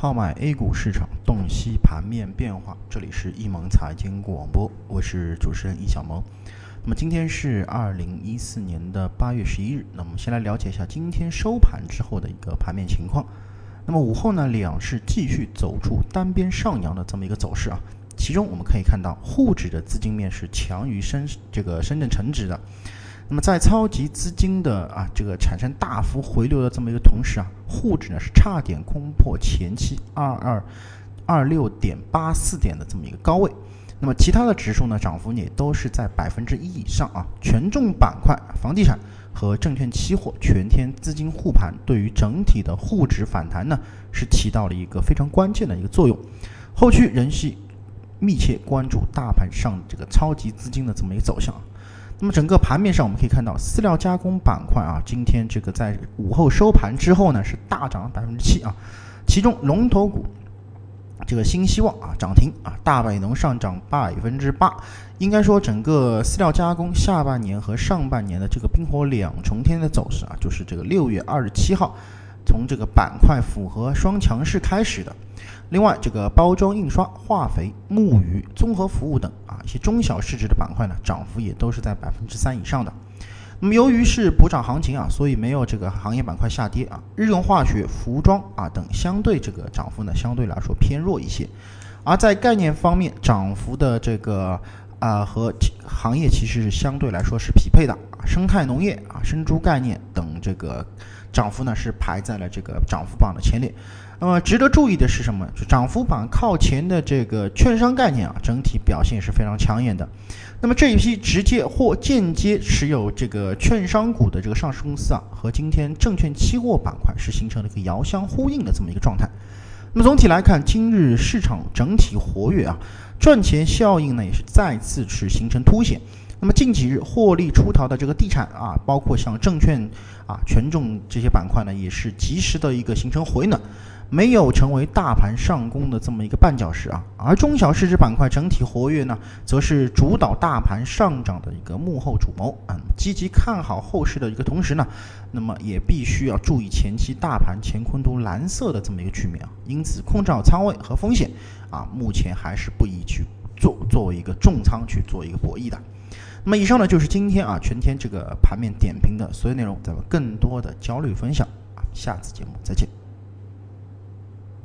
号买 A 股市场，洞悉盘面变化。这里是易盟财经广播，我是主持人易小萌。那么今天是二零一四年的八月十一日，那我们先来了解一下今天收盘之后的一个盘面情况。那么午后呢，两市继续走出单边上扬的这么一个走势啊。其中我们可以看到，沪指的资金面是强于深这个深圳成指的。那么在超级资金的啊这个产生大幅回流的这么一个同时啊，沪指呢是差点攻破前期二二二六点八四点的这么一个高位。那么其他的指数呢涨幅也都是在百分之一以上啊。权重板块、房地产和证券期货全天资金护盘，对于整体的沪指反弹呢是起到了一个非常关键的一个作用。后续仍需密切关注大盘上这个超级资金的这么一个走向。那么整个盘面上，我们可以看到饲料加工板块啊，今天这个在午后收盘之后呢，是大涨百分之七啊。其中龙头股这个新希望啊涨停啊，大百农上涨百分之八。应该说，整个饲料加工下半年和上半年的这个冰火两重天的走势啊，就是这个六月二十七号从这个板块符合双强势开始的。另外，这个包装印刷、化肥、木鱼、综合服务等啊一些中小市值的板块呢，涨幅也都是在百分之三以上的。那么由于是补涨行情啊，所以没有这个行业板块下跌啊。日用化学、服装啊等相对这个涨幅呢，相对来说偏弱一些。而在概念方面，涨幅的这个啊和行业其实是相对来说是匹配的啊。生态农业啊、生猪概念等这个涨幅呢是排在了这个涨幅榜的前列。那么值得注意的是什么？就涨幅榜靠前的这个券商概念啊，整体表现是非常抢眼的。那么这一批直接或间接持有这个券商股的这个上市公司啊，和今天证券期货板块是形成了一个遥相呼应的这么一个状态。那么总体来看，今日市场整体活跃啊，赚钱效应呢也是再次是形成凸显。那么近几日获利出逃的这个地产啊，包括像证券啊、权重这些板块呢，也是及时的一个形成回暖。没有成为大盘上攻的这么一个绊脚石啊，而中小市值板块整体活跃呢，则是主导大盘上涨的一个幕后主谋啊。积极看好后市的一个同时呢，那么也必须要注意前期大盘乾坤都蓝色的这么一个局面啊。因此，控制好仓位和风险啊，目前还是不宜去做作为一个重仓去做一个博弈的。那么以上呢就是今天啊全天这个盘面点评的所有内容，咱们更多的焦虑分享啊，下次节目再见。